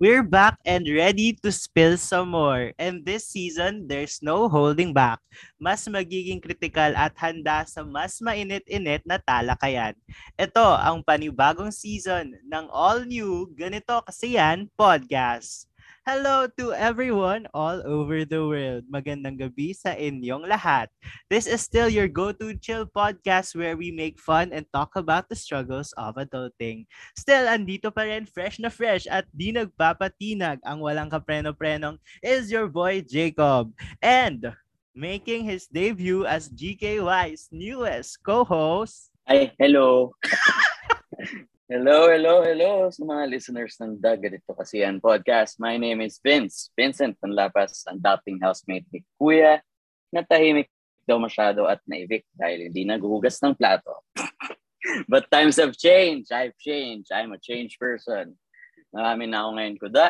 We're back and ready to spill some more. And this season, there's no holding back. Mas magiging kritikal at handa sa mas mainit-init na talakayan. Ito ang panibagong season ng all-new Ganito Kasi Yan podcast. Hello to everyone all over the world. Magandang gabi sa inyong lahat. This is still your go-to chill podcast where we make fun and talk about the struggles of adulting. Still, andito pa rin fresh na fresh at di nagpapatinag ang walang kapreno-prenong is your boy Jacob. And making his debut as GKY's newest co-host. Ay, hello. Hello, hello, hello sa mga listeners ng The Ganito Kasi Yan podcast. My name is Vince. Vincent Panlapas, ang dating housemate ni Kuya na tahimik daw masyado at naivik dahil hindi naghuhugas ng plato. But times have changed. I've changed. I'm a changed person. Marami na ako ngayon kuda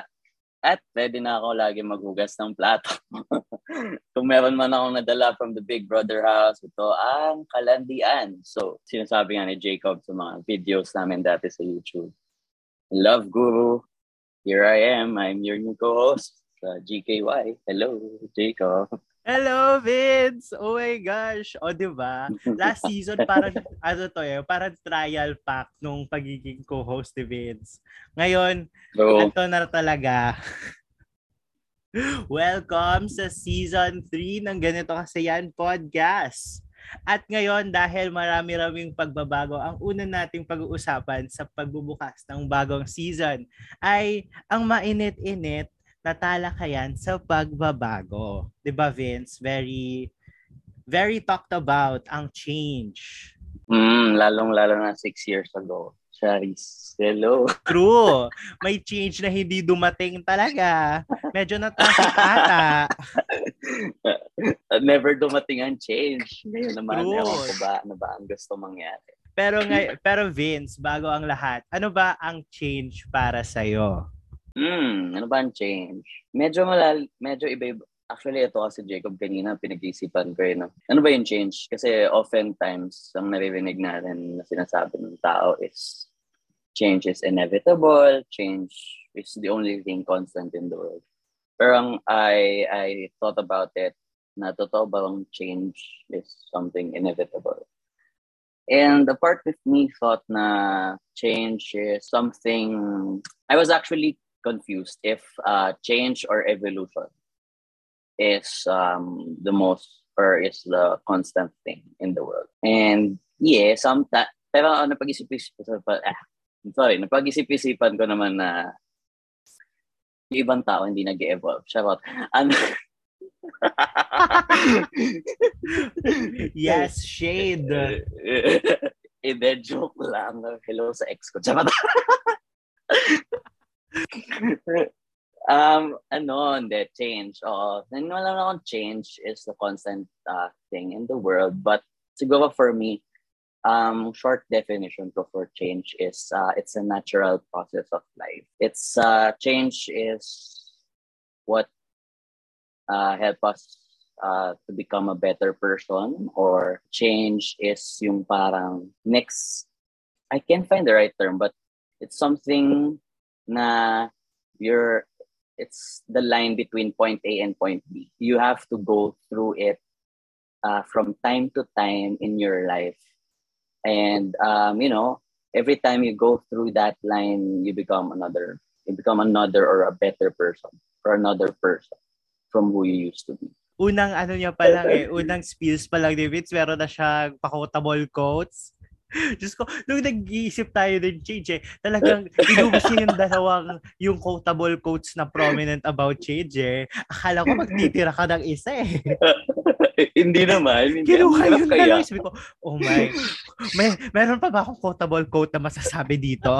at pwede na ako lagi maghugas ng plato. Kung meron man akong nadala from the Big Brother house, ito ang kalandian. So, sinasabi nga ni Jacob sa mga videos namin dati sa YouTube. Love Guru, here I am. I'm your new co-host sa GKY. Hello, Jacob. Hello, Vince! Oh my gosh! O, di ba? Last season, parang, ano to eh, parang trial pack nung pagiging co-host ni Vince. Ngayon, so, ito na talaga. Welcome sa season 3 ng Ganito Kasi Yan podcast. At ngayon, dahil marami-raming pagbabago, ang una nating pag-uusapan sa pagbubukas ng bagong season ay ang mainit-init na talakayan sa pagbabago. 'Di ba Vince? Very very talked about ang change. Mm, lalong-lalo na six years ago. Charis. Hello. True. May change na hindi dumating talaga. Medyo natasok ata. Never dumating ang change. Ngayon naman, True. ewan ko ba, ano ba ang gusto mangyari. Pero, ngay- pero Vince, bago ang lahat, ano ba ang change para sa'yo? Hmm, ano ba ang change? Medyo malal, medyo iba Actually, ito kasi Jacob kanina, pinag-isipan ko yun. Ano ba yung change? Kasi oftentimes, ang naririnig natin na sinasabi ng tao is change is inevitable, change is the only thing constant in the world. Pero ang I, I thought about it, na totoo bang change is something inevitable? And the part with me thought na change is something, I was actually confused if uh, change or evolution is um, the most or is the constant thing in the world. And yeah, sometimes, pero uh, napag-isip-isipan, ah, sorry, napag-isip-isipan ko naman na yung ibang tao hindi nag-evolve. Charot. Ano, yes, shade. Hindi, joke lang. Hello sa ex ko. Charot um, ano, hindi, change. Oo. Naniniwala na akong change is the constant uh, thing in the world. But siguro for me, um, short definition ko for change is uh, it's a natural process of life. It's uh, change is what uh, help us uh, to become a better person or change is yung parang next I can't find the right term but it's something na you're it's the line between point A and point B. You have to go through it uh, from time to time in your life. And um, you know, every time you go through that line, you become another, you become another or a better person or another person from who you used to be. Unang ano niya pa lang eh, unang spills pa lang ni Vince, meron na siya pakotable quotes. Diyos ko, nung nag-iisip tayo ng change eh, talagang inubos niya yung dalawang yung quotable quotes na prominent about change eh. Akala ko magtitira ka ng isa eh. hindi naman. Hindi Kinuha yun na Sabi ko, oh my, may, meron pa ba akong quotable quote na masasabi dito?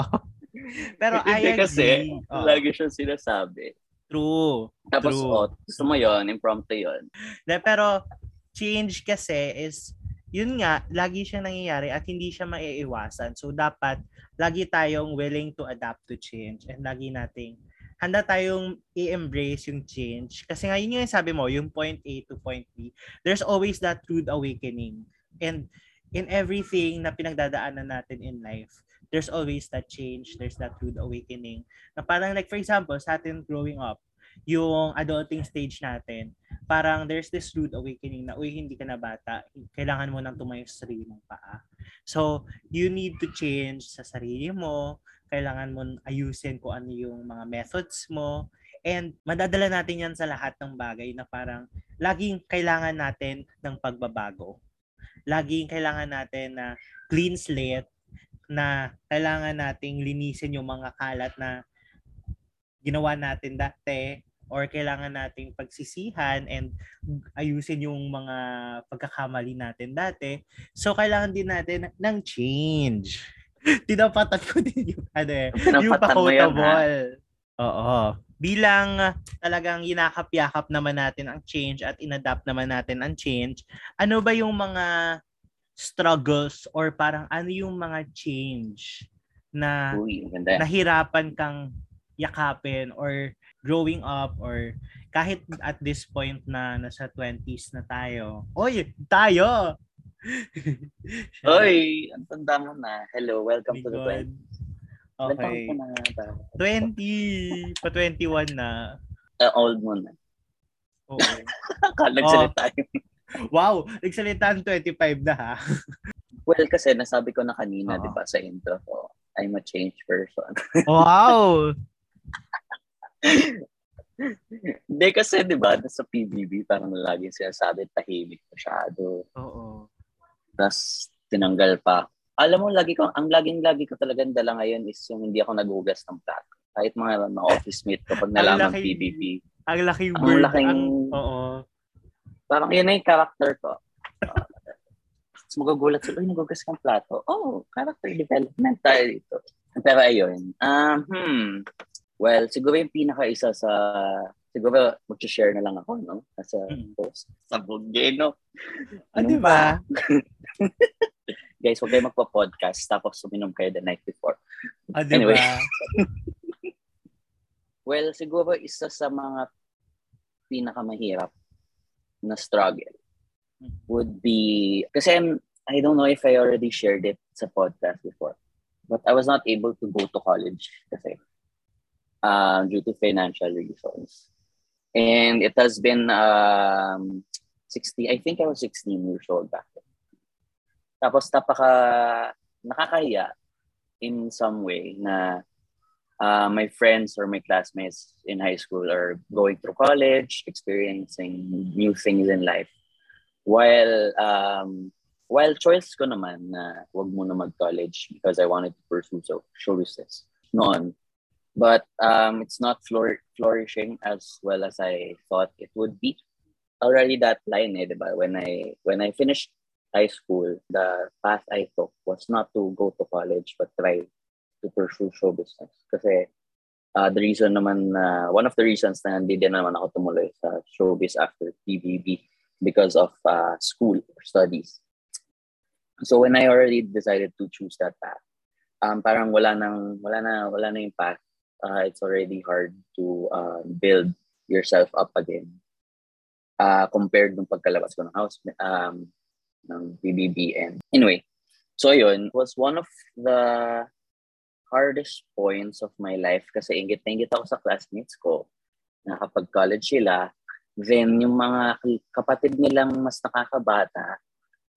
Pero hindi I kasi, oh. lagi siyang sinasabi. True. Tapos, True. oh, gusto mo yun, impromptu yun. De, pero, change kasi is yun nga, lagi siya nangyayari at hindi siya maiiwasan. So, dapat lagi tayong willing to adapt to change and lagi nating handa tayong i-embrace yung change. Kasi nga, yun yung sabi mo, yung point A to point B, there's always that rude awakening. And in everything na pinagdadaanan natin in life, there's always that change, there's that rude awakening. Na parang like for example, sa atin growing up, yung adulting stage natin, parang there's this rude awakening na, uy, hindi ka na bata, kailangan mo nang tumayo sa sarili mong paa. So, you need to change sa sarili mo, kailangan mo ayusin kung ano yung mga methods mo, and madadala natin yan sa lahat ng bagay na parang laging kailangan natin ng pagbabago. Laging kailangan natin na clean slate na kailangan nating linisin yung mga kalat na ginawa natin dati or kailangan nating pagsisihan and ayusin yung mga pagkakamali natin dati. So, kailangan din natin ng change. Tinapatan ko din yung, ano eh, yung pa-quotable. Oo. Bilang talagang yinakap-yakap naman natin ang change at inadapt naman natin ang change, ano ba yung mga struggles or parang ano yung mga change na Uy, nahirapan kang yakapin or growing up or kahit at this point na nasa 20s na tayo. Oy, tayo! Oy, ang tanda mo na. Hello, welcome to the 20s. Okay. 20. Pa 21 na. Uh, old mo na. Oo. Nagsalita oh. yun. Wow, nagsalita ng 25 na ha. well, kasi nasabi ko na kanina, uh-huh. di ba, sa intro ko, I'm a changed person. wow! Hindi kasi, di ba, sa PBB, parang laging sinasabi, tahimik masyado. Oo. Tapos, tinanggal pa alam mo, lagi ko, ang laging-lagi ko talaga dala ngayon is yung hindi ako naghugas ng plato. Kahit mga, mga office mate ko, pag nalaman laki, PBB. Ang laking ang word. Laking, ang, oo. Parang yun na yung character ko. Uh, Tapos magugulat sila, naghugas kang plato. Oh, character development tayo dito. Pero ayun. Um, hmm. Well, siguro yung pinaka-isa sa siguro mag-share na lang ako, no? Sa hmm. post. Sa bugge, no? Ano ah, ba? guys, huwag kayo magpa-podcast tapos suminom kayo the night before. Ah, diba? Anyway. well, siguro isa sa mga pinakamahirap na struggle would be, kasi I'm, I don't know if I already shared it sa podcast before, but I was not able to go to college kasi um, due to financial reasons. And it has been um, 60, I think I was 16 years old back then. Tapos napaka nakakahiya in some way na uh, my friends or my classmates in high school are going through college, experiencing new things in life. While um, while choice ko naman na wag muna mag-college because I wanted to pursue so show business noon. But um, it's not flour- flourishing as well as I thought it would be. Already that line, eh, diba? When I when I finished high school, the path I took was not to go to college but try to pursue show business. Kasi uh, the reason naman, uh, one of the reasons hindi din naman ako tumuloy sa showbiz after PBB because of uh, school studies. So when I already decided to choose that path, um, parang wala nang wala na wala na yung path. Uh, it's already hard to uh, build yourself up again. Uh, compared nung pagkalabas ko ng house, um, ng. And anyway, so yun, was one of the hardest points of my life kasi ingit na ingit ako sa classmates ko na kapag college sila, then yung mga kapatid nilang mas nakakabata,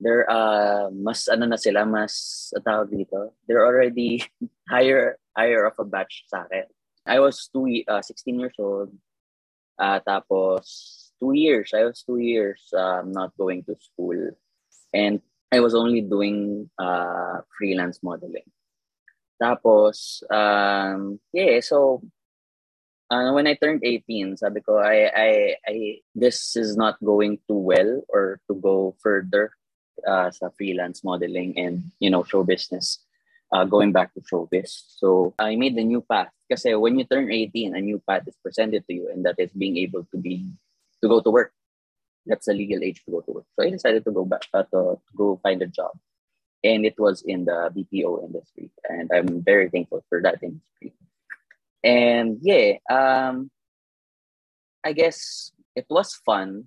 they're uh, mas ano na sila, mas tawag dito, they're already higher higher of a batch sa akin. I was two, uh, 16 years old. Uh, tapos, two years. I was two years um, not going to school. And I was only doing uh, freelance modeling. Tapos, um, yeah, so uh, when I turned 18, sabi ko, I, I, I, this is not going too well or to go further uh, sa freelance modeling and, you know, show business, uh, going back to showbiz. So I made the new path. Kasi when you turn 18, a new path is presented to you and that is being able to be, to go to work that's the legal age to go to work. So I decided to go back uh, to, to go find a job, and it was in the BPO industry, and I'm very thankful for that industry. And yeah, um, I guess it was fun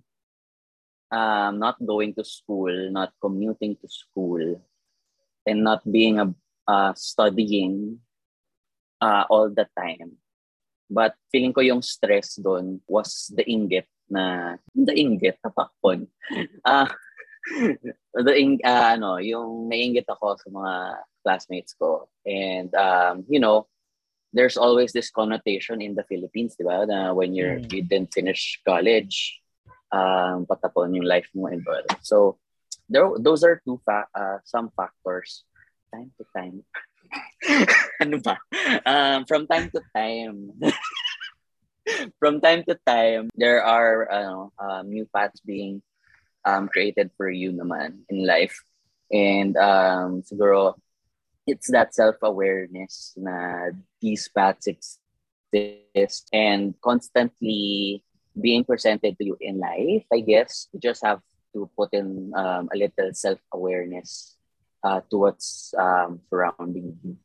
um, not going to school, not commuting to school, and not being a uh, studying uh, all the time. But feeling ko yung stress doon was the inggit na the inggit na pakpon. Ah, uh, the ing, uh, ano, yung nainggit ako sa mga classmates ko. And um, you know, there's always this connotation in the Philippines, di ba? Na when you're mm. you didn't finish college, um, patapon yung life mo and all. So, there, those are two fa- uh, some factors. Time to time. ano ba? Um, from time to time. from time to time, there are uh, uh, new paths being um, created for you naman in life. And um, siguro, it's that self-awareness na these paths exist and constantly being presented to you in life, I guess. You just have to put in um, a little self-awareness uh, to what's um, surrounding you.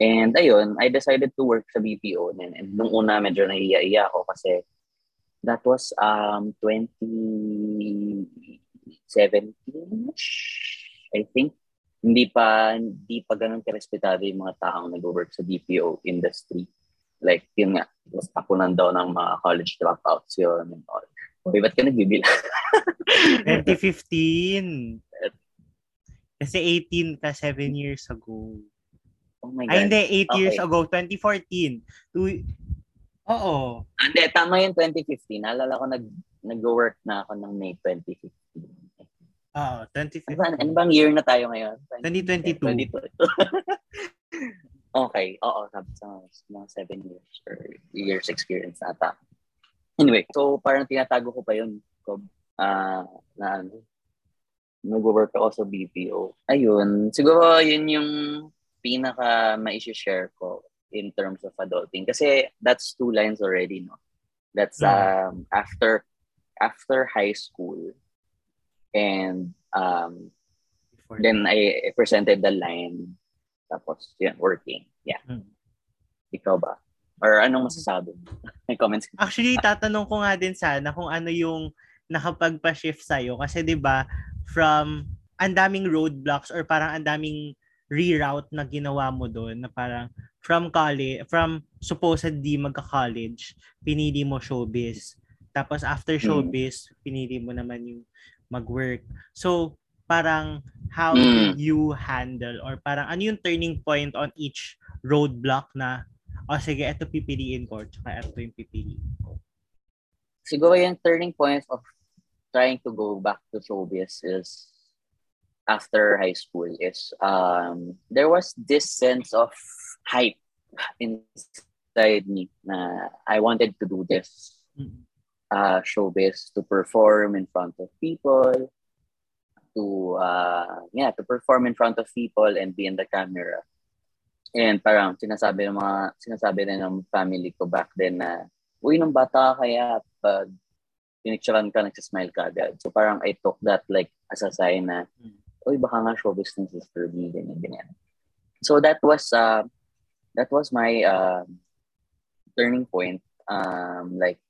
And ayun, I decided to work sa BPO. And, and nung una, medyo nahiya-iya ako kasi that was um 2017 I think. Hindi pa, hindi pa ganun karespetado yung mga taong nag-work sa BPO industry. Like, yun nga, was tapunan daw ng mga college dropouts yun and all. Uy, ba't ka nagbibila? 2015. Kasi 18 ka 7 years ago. Oh my God. Ay, hindi, 8 okay. years ago. 2014. Two, Oo. Ah, hindi, tama yung 2015. Naalala ko nag, nag-work na ako ng May 2015. Oo, 2015. Ano, ano bang year na tayo ngayon? 2022. 2022. Okay, oo, sabi sa mga seven years or years experience ata. Anyway, so parang tinatago ko pa yun. Ko, uh, na ano, nag-work ako sa BPO. Ayun, siguro yun yung pinaka ma-share ko in terms of adulting. Kasi that's two lines already, no? That's mm. um, after after high school and um, then I presented the line tapos, yun, working. Yeah. Hmm. Ikaw ba? Or anong masasabi mo? May comments? Actually, tatanong ko nga din sana kung ano yung nakapagpa-shift sa'yo. Kasi 'di ba from ang daming roadblocks or parang ang daming reroute na ginawa mo doon na parang from college, from supposedly magka-college, pinili mo showbiz. Tapos after hmm. showbiz, pinili mo naman yung mag-work. So, parang how mm. you handle or parang ano yung turning point on each roadblock na o oh, sige, ito pipiliin ko tsaka ito yung pipiliin ko? Siguro yung turning point of trying to go back to showbiz is after high school is um, there was this sense of hype inside me na I wanted to do this mm. uh, showbiz to perform in front of people to uh, yeah to perform in front of people and be in the camera and parang sinasabi ng mga sinasabi din ng family ko back then na uy nung bata kaya pag pinicturean ka nagsismile ka agad. So parang I took that like as a sign na uy baka nga show business is for me ganyan ganyan. So that was uh that was my uh, turning point. Um like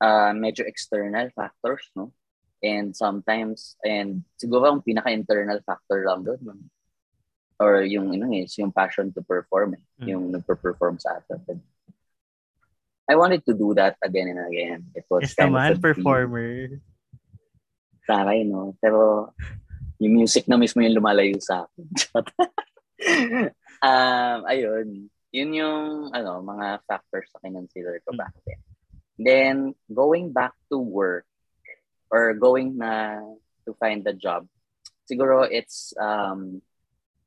uh medyo external factors no? And sometimes, and siguro ang pinaka-internal factor lang doon, or yung, you know, is yung passion to perform, eh, mm. yung nagper-perform sa atin. I wanted to do that again and again. It was yes, kind naman, of performer. Saray, no? Pero yung music na mismo yung lumalayo sa akin. um, ayun. Yun yung ano, mga factors na kinonsider ko mm. back then. Then, going back to work, or going na to find the job, siguro it's um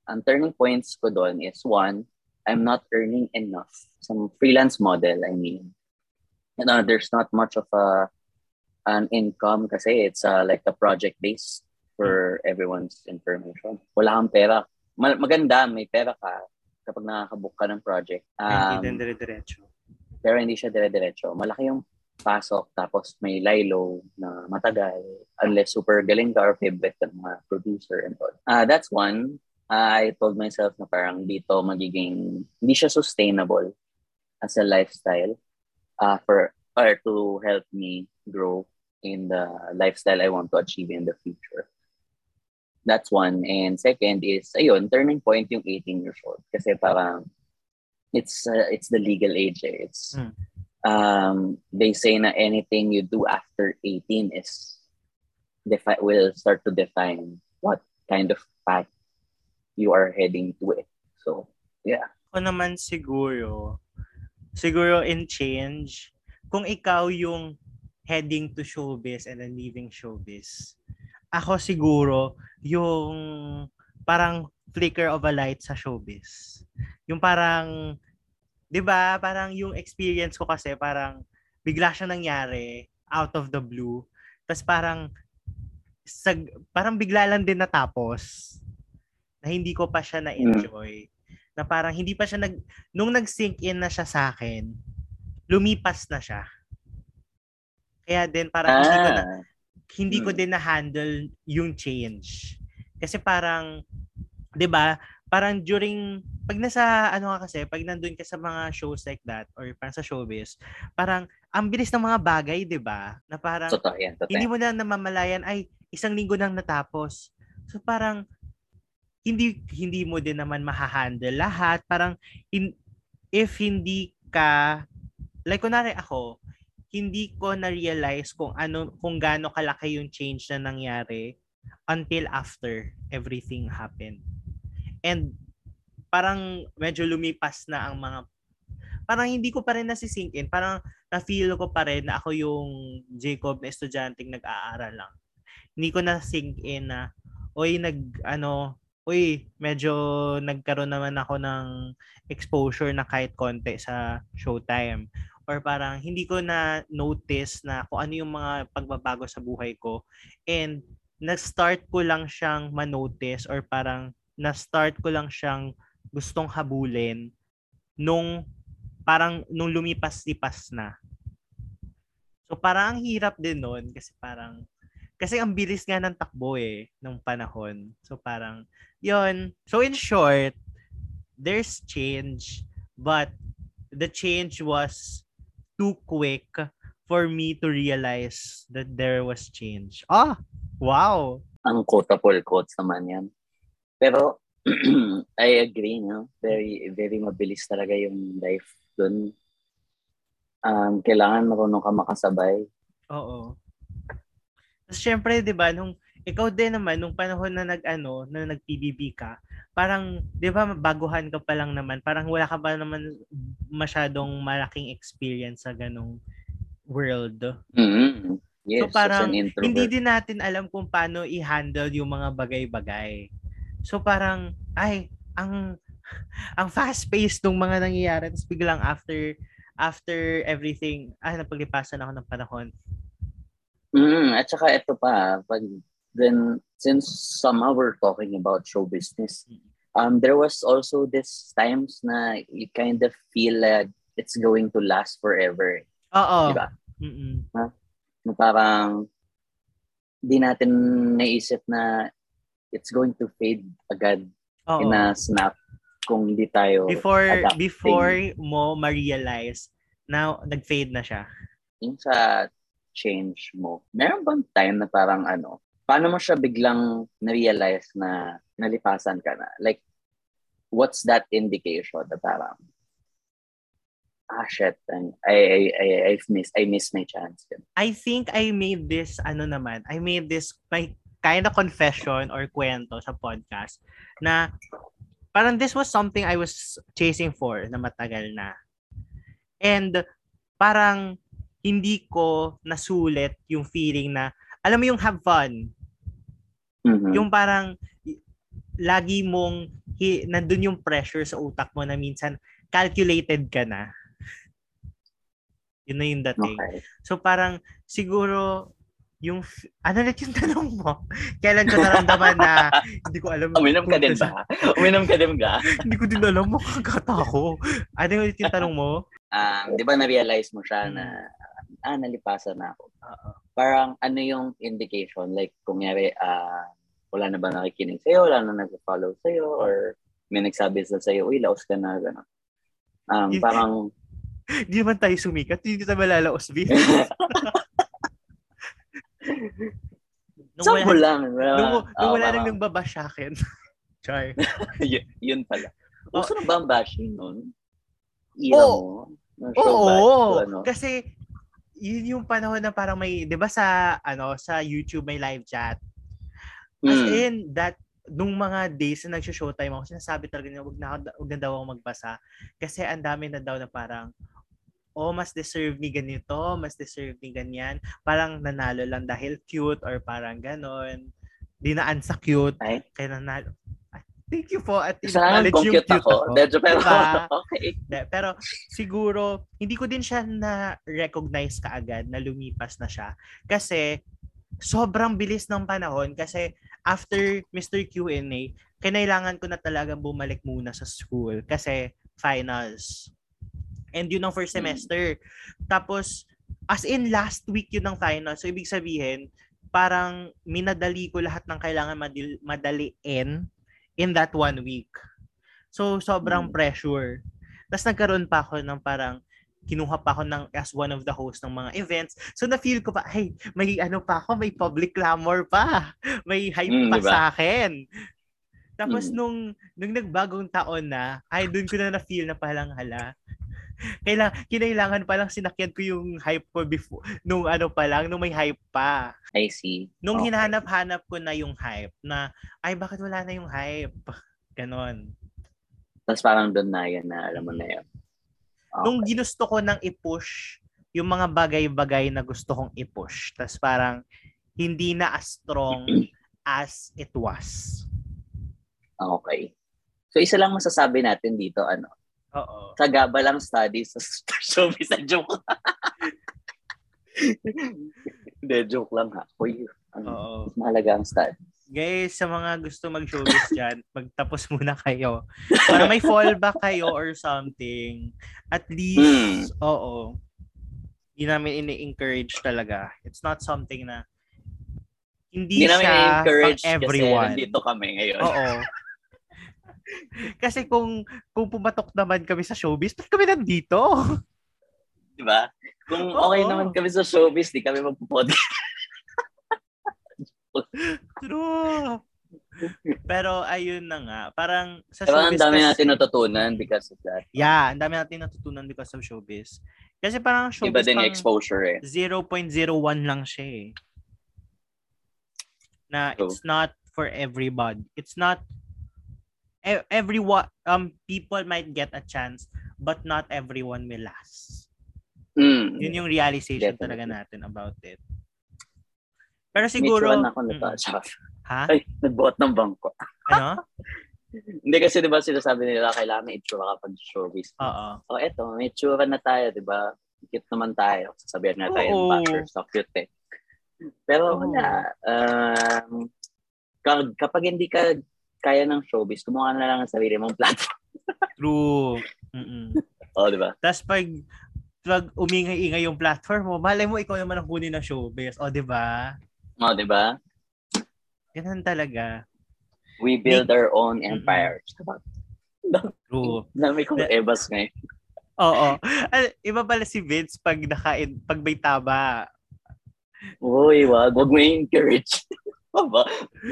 ang turning points ko doon is one, I'm not earning enough. Some freelance model, I mean. You know, there's not much of a an income kasi it's uh, like a project based for everyone's information. Wala kang pera. maganda, may pera ka kapag nakakabook ka ng project. Um, hindi dire-diretso. Pero hindi siya dire-diretso. Malaki yung pasok tapos may lilo na matagal unless super galing ka or favorite ng mga producer and all. Uh, that's one. Uh, I told myself na parang dito magiging hindi siya sustainable as a lifestyle uh, for or to help me grow in the lifestyle I want to achieve in the future. That's one. And second is, ayun, turning point yung 18 years old. Kasi parang, it's uh, it's the legal age. Eh. It's, Mm. um, they say na anything you do after 18 is, defi- will start to define what kind of path you are heading to it. So, yeah. Ako naman siguro, siguro in change, kung ikaw yung heading to showbiz and then leaving showbiz, ako siguro yung parang flicker of a light sa showbiz. Yung parang, di ba, parang yung experience ko kasi parang bigla siya nangyari out of the blue. Tapos parang, sag, parang bigla lang din natapos na hindi ko pa siya na-enjoy. Na parang hindi pa siya nag, nung nag-sink in na siya sa akin, lumipas na siya. Kaya din parang hindi ko na, Ah, hindi ko Mm. din na-handle yung change. Kasi parang, 'di ba? Parang during pag nasa ano ka kasi, pag nandun ka sa mga shows like that or parang sa showbiz, parang ang bilis ng mga bagay, 'di ba? Na parang totoo yan, totoo hindi mo na namamalayan ay isang linggo nang natapos. So parang hindi hindi mo din naman mahahandle lahat. Parang in, if hindi ka like kunwari ako, hindi ko na-realize kung ano kung gaano kalaki yung change na nangyari until after everything happened. And parang medyo lumipas na ang mga parang hindi ko pa rin nasisink in. Parang na-feel ko pa rin na ako yung Jacob na estudyanteng nag-aaral lang. Hindi ko na sink in na, oy, nag, ano, uy, medyo nagkaroon naman ako ng exposure na kahit konti sa showtime. Or parang hindi ko na notice na kung ano yung mga pagbabago sa buhay ko. And na-start ko lang siyang manotice or parang na-start ko lang siyang gustong habulin nung parang nung lumipas-lipas na. So parang ang hirap din nun kasi parang kasi ang bilis nga ng takbo eh nung panahon. So parang yon. So in short, there's change but the change was too quick for me to realize that there was change. Ah, wow. Ang quotable quotes naman yan. Pero, I agree, no? Very, very mabilis talaga yung life dun. Um, kailangan marunong ka makasabay. Oo. Tapos syempre, 'di ba, nung ikaw din naman nung panahon na nag-ano, na nag-PBB ka, parang 'di ba baguhan ka pa lang naman, parang wala ka pa naman masyadong malaking experience sa ganong world. mm Yes, So, parang. Hindi din natin alam kung paano i-handle yung mga bagay-bagay. So parang ay ang ang fast-paced ng mga nangyayari tapos biglang after after everything ay napaglipasan ako ng panahon. Mm, at saka ito pa, pag then since somehow we're talking about show business, um, there was also this times na you kind of feel like it's going to last forever. Oo. Diba? Mm-mm. Na parang di natin naisip na it's going to fade agad Oo. in a snap kung hindi tayo before adapting. before mo ma-realize na nag-fade na siya. yung sa change mo. Meron bang time na parang ano, paano mo siya biglang na-realize na nalipasan ka na? Like, what's that indication na parang, ah, shit, I, I, I, I've missed, I missed my chance. I think I made this ano naman, I made this my kind of confession or kwento sa podcast na parang this was something I was chasing for na matagal na. And parang hindi ko nasulit yung feeling na alam mo yung have fun, Mhm. yung parang lagi mong hi, nandun yung pressure sa utak mo na minsan calculated ka na. Yun na yung dating. Okay. So parang siguro yung ano ulit yung tanong mo? Kailan ko naramdaman na hindi ko alam. Uminom ka din ba? Uminom ka din ba? hindi ko din alam. Makakata ako. Ano yung tanong mo? Um, di ba na-realize mo siya na, ah, nalipasan na ako. Oo. Parang ano yung indication? Like, kung yari, ah, wala na ba nakikinig sa'yo? Wala na nag-follow sa'yo? Or may nagsabi sa sa'yo, uy, laos ka na, gano'n. Um, Yun- parang, Hindi naman tayo sumikat. Hindi tayo malalaos, B. Nung Sample wala, lang. Wala, nung, nung Oo, wala parang- nang babasyakin. Char. yun, yun pala. Oh. Uso na ba ang bashing nun? Ira mo? Show Oo. bash, ano? Kasi yun yung panahon na parang may, 'di ba sa ano, sa YouTube may live chat. As Mm. in that nung mga days na nag-showtime ako, sinasabi talaga niya, wag na, wag na daw ako magbasa. Kasi ang dami na daw na parang, oh, mas deserve ni ganito, mas deserve ni ganyan. Parang nanalo lang dahil cute or parang ganon. Dinaan sa cute, Ay. kaya nanalo. Thank you po at acknowledge yung cute ako? Medyo pero, Diba? okay. De, pero siguro, hindi ko din siya na-recognize kaagad na lumipas na siya. Kasi sobrang bilis ng panahon kasi after Mr. Q&A, kinailangan ko na talaga bumalik muna sa school kasi finals. And yun ang first Mm. semester. Tapos, as in last week yun ng finals. So, ibig sabihin, parang minadali ko lahat ng kailangan madil- madaliin in that one week. So, sobrang Mm. pressure. Tapos nagkaroon pa ako ng parang kinuha pa ako ng as one of the hosts ng mga events. So na-feel ko pa, hey, may ano pa ako, may public clamor pa. May hype Mm, pa diba? sa akin. Tapos Mm. nung nung nagbagong taon na, ay doon ko na na-feel na palang hala. Kailang, kinailangan pa lang sinakyan ko yung hype ko before, nung ano pa lang, nung may hype pa. I see. Nung Okay. hinahanap-hanap ko na yung hype, na, ay, bakit wala na yung hype? Ganon. Tapos parang doon na yan na alam mo na yun. Okay. nung ginusto ko nang i-push yung mga bagay-bagay na gusto kong i-push. Tapos parang hindi na as strong as it was. Okay. So isa lang masasabi natin dito, ano, Oo. sagaba lang studies sa showbiz na joke. Hindi, joke lang ha. Uy, ano, Oo. mahalaga ang studies. Guys, sa mga gusto mag-showbiz dyan, magtapos muna kayo. Para may fallback kayo or something. At least, oo. Hindi namin ini-encourage talaga. It's not something na hindi, Hindi namin siya encourage pang kasi everyone. nandito kami ngayon. Oo. Kasi kung kung pumatok naman kami sa showbiz, ba't kami nandito? Di ba? Kung Oo. okay naman kami sa showbiz, di kami magpo-podcast. True. Pero ayun na nga, parang sa Pero ang showbiz dami kasi- natin natutunan because of that. Yeah, ang dami natin natutunan because of showbiz. Kasi parang Iba showbiz din yung pang exposure eh. 0.01 lang siya eh. Na True. it's not for everybody. It's not everyone um people might get a chance but not everyone will last. Mm. Yun yung realization Definitely. talaga natin about it. Pero siguro May chuan ako nito. Mm. Ha? Ay, nagbuhat ng bangko. Ano? Hindi kasi 'di ba sinasabi nila kailangan may itsura kapag showbiz. Oo. Oh, eto, may itsura na tayo, 'di ba? Cute naman tayo. Sasabihan na tayo ng bashers, so cute eh. Pero wala. Um, ka- kapag hindi ka kaya ng showbiz, kumuha na lang ng sarili mong platform. True. Mm-mm. Oh, 'di ba? Tapos pag pag umingay-ingay yung platform mo, malay mo ikaw naman ang kunin ng showbiz. O, di ba? Oh, 'di ba? Ganun talaga. We build our own empires. True. Dami kong ebas ngayon. Oo. Iba pala si Vince pag nakain, pag may taba. Uy, wag. Wag mo i-encourage.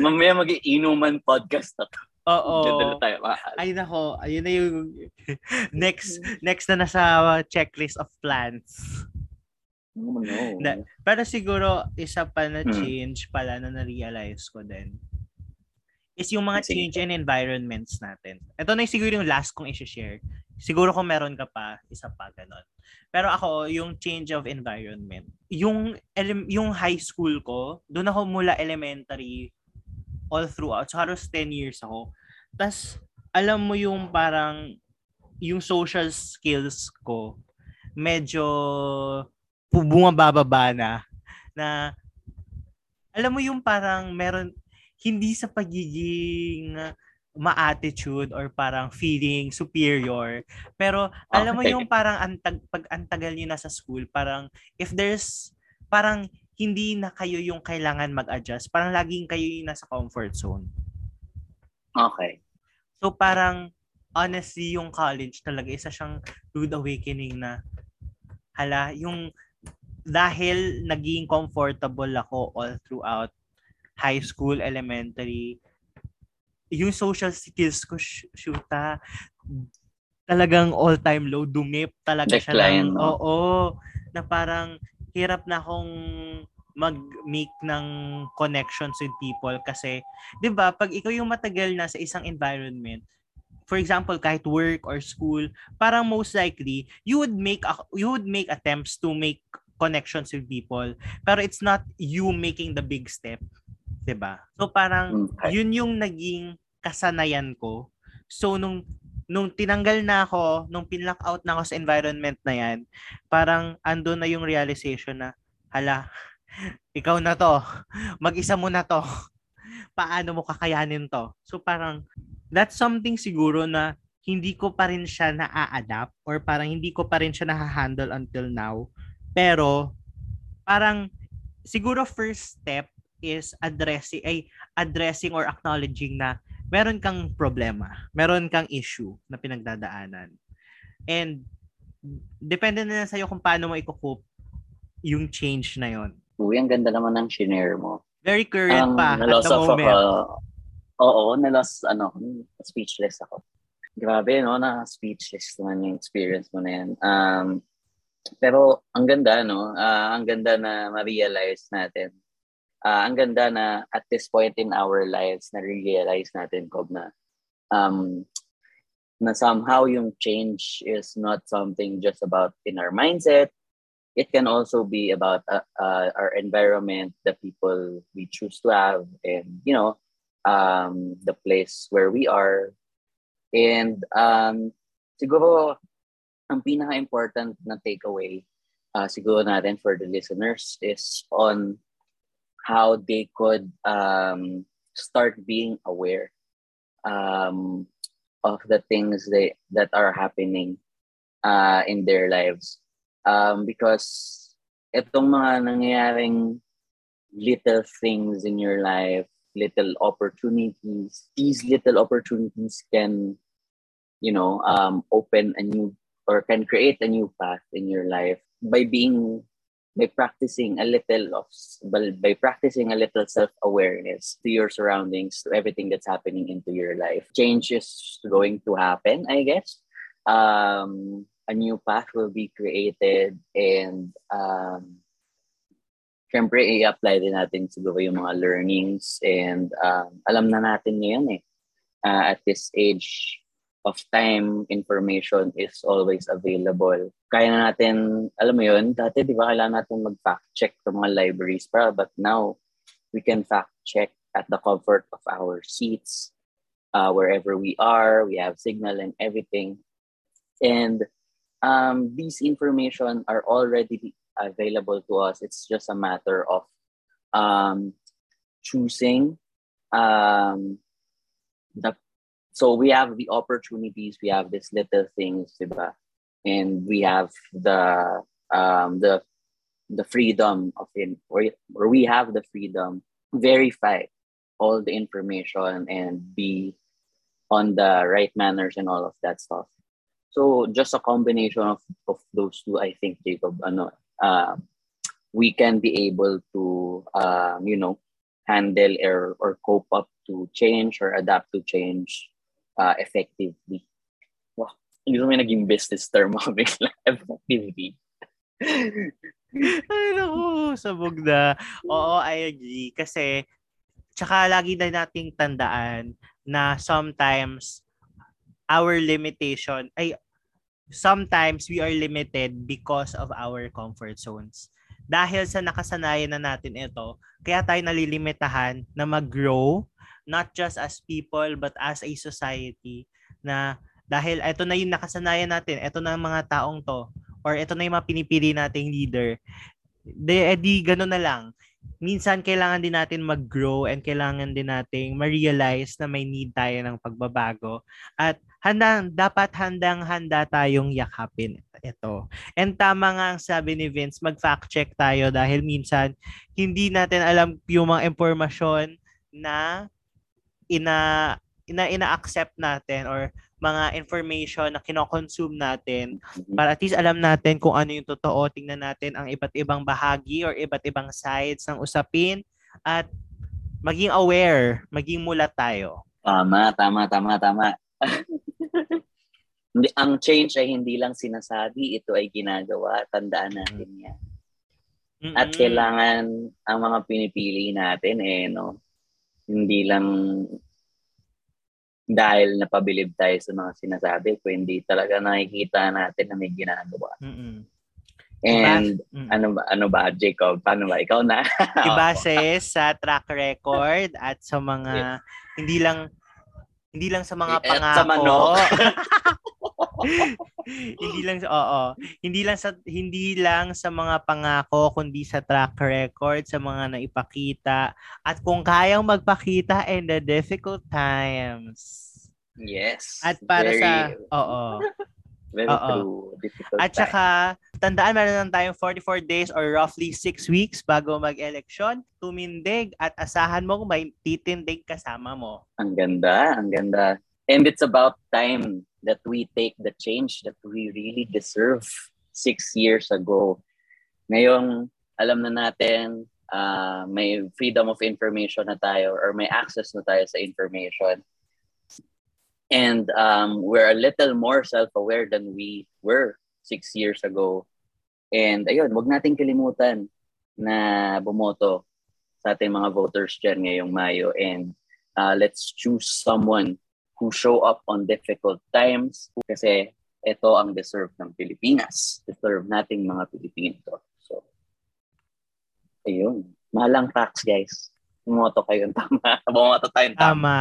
Mamaya mag-iinuman podcast na to. Oo. Diyan tayo. Ay nako, ayun na yung next next na nasa checklist of plans. Oh, no. Na- Pero siguro isa pa na Hmm. change pala na na-realize ko din is yung mga change in environments natin. Ito na yung siguro yung last kong i-share. Siguro kung meron ka pa, isa pa ganon. Pero ako, yung change of environment. Yung, ele- yung high school ko, doon ako mula elementary all throughout. So halos 10 years ako. Tapos, alam mo yung parang, yung social skills ko, medyo pu- bumababa na. Na, alam mo yung parang meron, hindi sa pagiging ma-attitude or parang feeling superior. Pero alam mo Okay. yung parang antag, pag antagal niyo na sa school, parang if there's, parang hindi na kayo yung kailangan mag-adjust. Parang laging kayo yung nasa comfort zone. Okay. So parang honestly yung college talaga isa siyang rude awakening na hala yung dahil naging comfortable ako all throughout high school, elementary, yung social skills ko, shoota, talagang all-time low, dumip talaga Decline, siya. Ng, no? Oo, na parang hirap na akong mag-make ng connections with people kasi 'di ba pag ikaw yung matagal na sa isang environment for example kahit work or school parang most likely you would make a, you would make attempts to make connections with people pero it's not you making the big step 'di ba so parang Okay. yun yung naging kasanayan ko so nung nung tinanggal na ako nung pinlock out na ako sa environment na yan parang ando na yung realization na hala ikaw na to. Mag-isa mo na to. Paano mo kakayanin to? So parang that's something siguro na hindi ko pa rin siya na-adapt or parang hindi ko pa rin siya na-handle until now. Pero parang siguro first step is addressing ay addressing or acknowledging na meron kang problema, meron kang issue na pinagdadaanan. And depende na lang sa'yo kung paano mo i-cope yung change na yon. Uy, ang ganda naman ng shinare mo. Very current Ang pa at the moment. ako. Oo, na-loss, ano, speechless ako. Grabe, no? Na-speechless naman yung experience mo na yan. Um, pero ang ganda, no? Ah, ang ganda na ma-realize natin. Ah, ang ganda na at this point in our lives, na-realize natin, Kob, na um, na somehow yung change is not something just about in our mindset, it can also be about uh, uh, our environment, the people we choose to have, and you know, um, the place where we are. And um, siguro, ang pinaka-important na takeaway uh, siguro natin for the listeners is on how they could um, start being aware um, of the things they, that are happening uh, in their lives. Um, because itong mga nangyayaring little things in your life, little opportunities, these little opportunities can, you know, um, open a new or can create a new path in your life by being by practicing a little of by, practicing a little self-awareness to your surroundings to everything that's happening into your life. Change is going to happen i guess. Um a new path will be created and um, syempre i-apply din natin siguro yung mga learnings and um, alam na natin ngayon eh. Uh, at this age of time information is always available kaya na natin alam mo yun dati di ba kailangan natin mag-fact check sa mga libraries pa but now we can fact check at the comfort of our seats uh, wherever we are we have signal and everything and um, these information are already available to us. It's just a matter of um, choosing um, the. So we have the opportunities. We have these little things, diba? and we have the um, the the freedom of in or, we have the freedom to verify all the information and be on the right manners and all of that stuff. So just a combination of, of those two, I think, Jacob, ano, uh, we can be able to, um, you know, handle or, or cope up to change or adapt to change uh, effectively. Wow, hindi may naging business term ako bigla. Effectively. Ay, naku, sabog na. Oo, I agree. Kasi, tsaka lagi na nating tandaan na sometimes our limitation, ay, sometimes we are limited because of our comfort zones. Dahil sa nakasanayan na natin ito, kaya tayo nalilimitahan na mag-grow, not just as people, but as a society, na dahil ito na yung nakasanayan natin, ito na ang mga taong to, or ito na yung mga pinipili nating leader, de, edi gano'n na lang. Minsan kailangan din natin mag-grow and kailangan din nating ma-realize na may need tayo ng pagbabago. At handang, dapat handang-handa tayong yakapin ito. And tama nga ang sabi ni Vince, mag-fact check tayo dahil minsan hindi natin alam yung mga impormasyon na ina na ina-accept natin or mga information na kinokonsume natin Mhm. para at least alam natin kung ano yung totoo. Tingnan natin ang iba't ibang bahagi or iba't ibang sides ng usapin at maging aware, maging mulat tayo. Tama, tama, tama, tama. Hindi, ang change ay hindi lang sinasabi, ito ay ginagawa. Tandaan natin yan. At Mm-mm. kailangan ang mga pinipili natin eh, no? Hindi lang dahil napabilib tayo sa mga sinasabi, kundi talaga nakikita natin na may ginagawa. Mm-mm. And Mm. ano ba, ano ba, Jacob? Paano ba? Ikaw na. Ibase sa track record at sa mga hindi lang hindi lang sa mga At pangako. sa manok. hindi lang sa oo, hindi lang sa hindi lang sa mga pangako kundi sa track record, sa mga naipakita at kung kayang magpakita in the difficult times. Yes. At para very, sa oo. very Oo. true. Difficult At time. saka, tandaan meron lang tayong 44 days or roughly 6 weeks bago mag-eleksyon, tumindig at asahan mong may titindig kasama mo. Ang ganda, ang ganda. And it's about time that we take the change that we really deserve six years ago. Ngayong alam na natin, ah, may freedom of information na tayo or may access na tayo sa information. And um, we're a little more self-aware than we were six years ago. And ayun, wag nating kalimutan na bumoto sa ating mga voters dyan ngayong Mayo. And uh, let's choose someone who show up on difficult times kasi ito ang deserve ng Pilipinas. Deserve nating mga Pilipino. So, ayun. Malang tax, guys. Bumoto kayo tama. Bumoto tayo tama. Tama.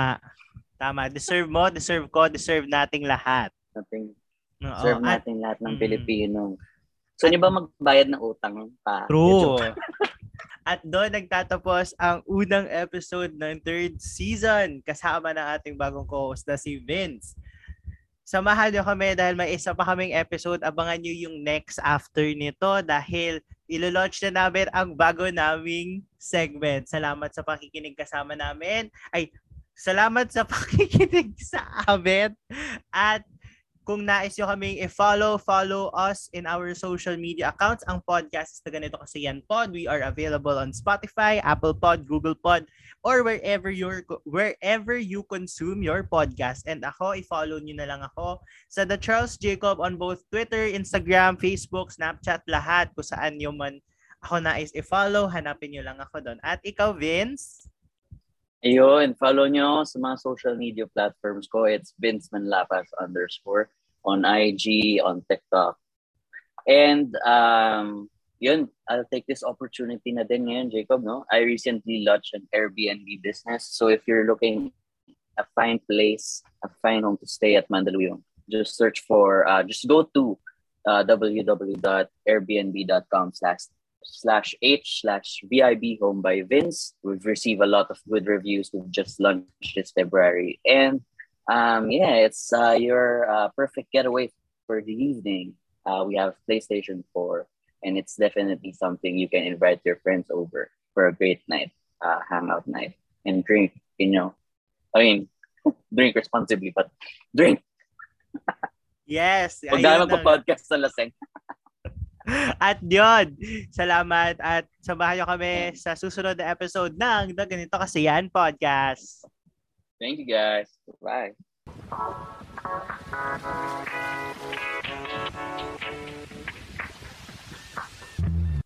Tama. Deserve mo, deserve ko, deserve nating lahat. Nating, Oo. deserve At natin lahat ng Mm. Pilipino. So, niyo ba magbayad ng utang pa? true. At doon nagtatapos ang unang episode ng third season kasama ng ating bagong co-host na si Vince. Samahan niyo kami dahil may isa pa kaming episode. Abangan niyo yung next after nito dahil ilo-launch na namin ang bago naming segment. Salamat sa pakikinig kasama namin. Ay, salamat sa pakikinig sa amin. At kung nais nyo kaming i-follow, follow us in our social media accounts. Ang podcast is na ganito kasi yan pod. We are available on Spotify, Apple Pod, Google Pod, or wherever you're wherever you consume your podcast. And ako, i-follow nyo na lang ako sa The Charles Jacob on both Twitter, Instagram, Facebook, Snapchat, lahat kung saan nyo man ako nais i-follow, hanapin nyo lang ako doon. At ikaw, Vince? Ayun, follow nyo sa mga social media platforms ko. It's Vince Manlapas underscore on IG, on TikTok. And um, yun, I'll take this opportunity na din ngayon, Jacob, no? I recently launched an Airbnb business. So if you're looking a fine place, a fine home to stay at Mandaluyong, just search for, uh, just go to uh, www.airbnb.com slash slash H slash VIB Home by Vince. We've received a lot of good reviews. We've just launched this February. And um, yeah, it's uh, your uh, perfect getaway for the evening. Uh, we have PlayStation 4, and it's definitely something you can invite your friends over for a great night, uh, hangout night, and drink, you know, I mean, drink responsibly, but drink. Yes. Huwag ayun na ang- magpa-podcast sa laseng. At yun, salamat at samahan nyo kami sa susunod na episode ng The Ganito Kasi Yan Podcast. Thank you guys. Bye.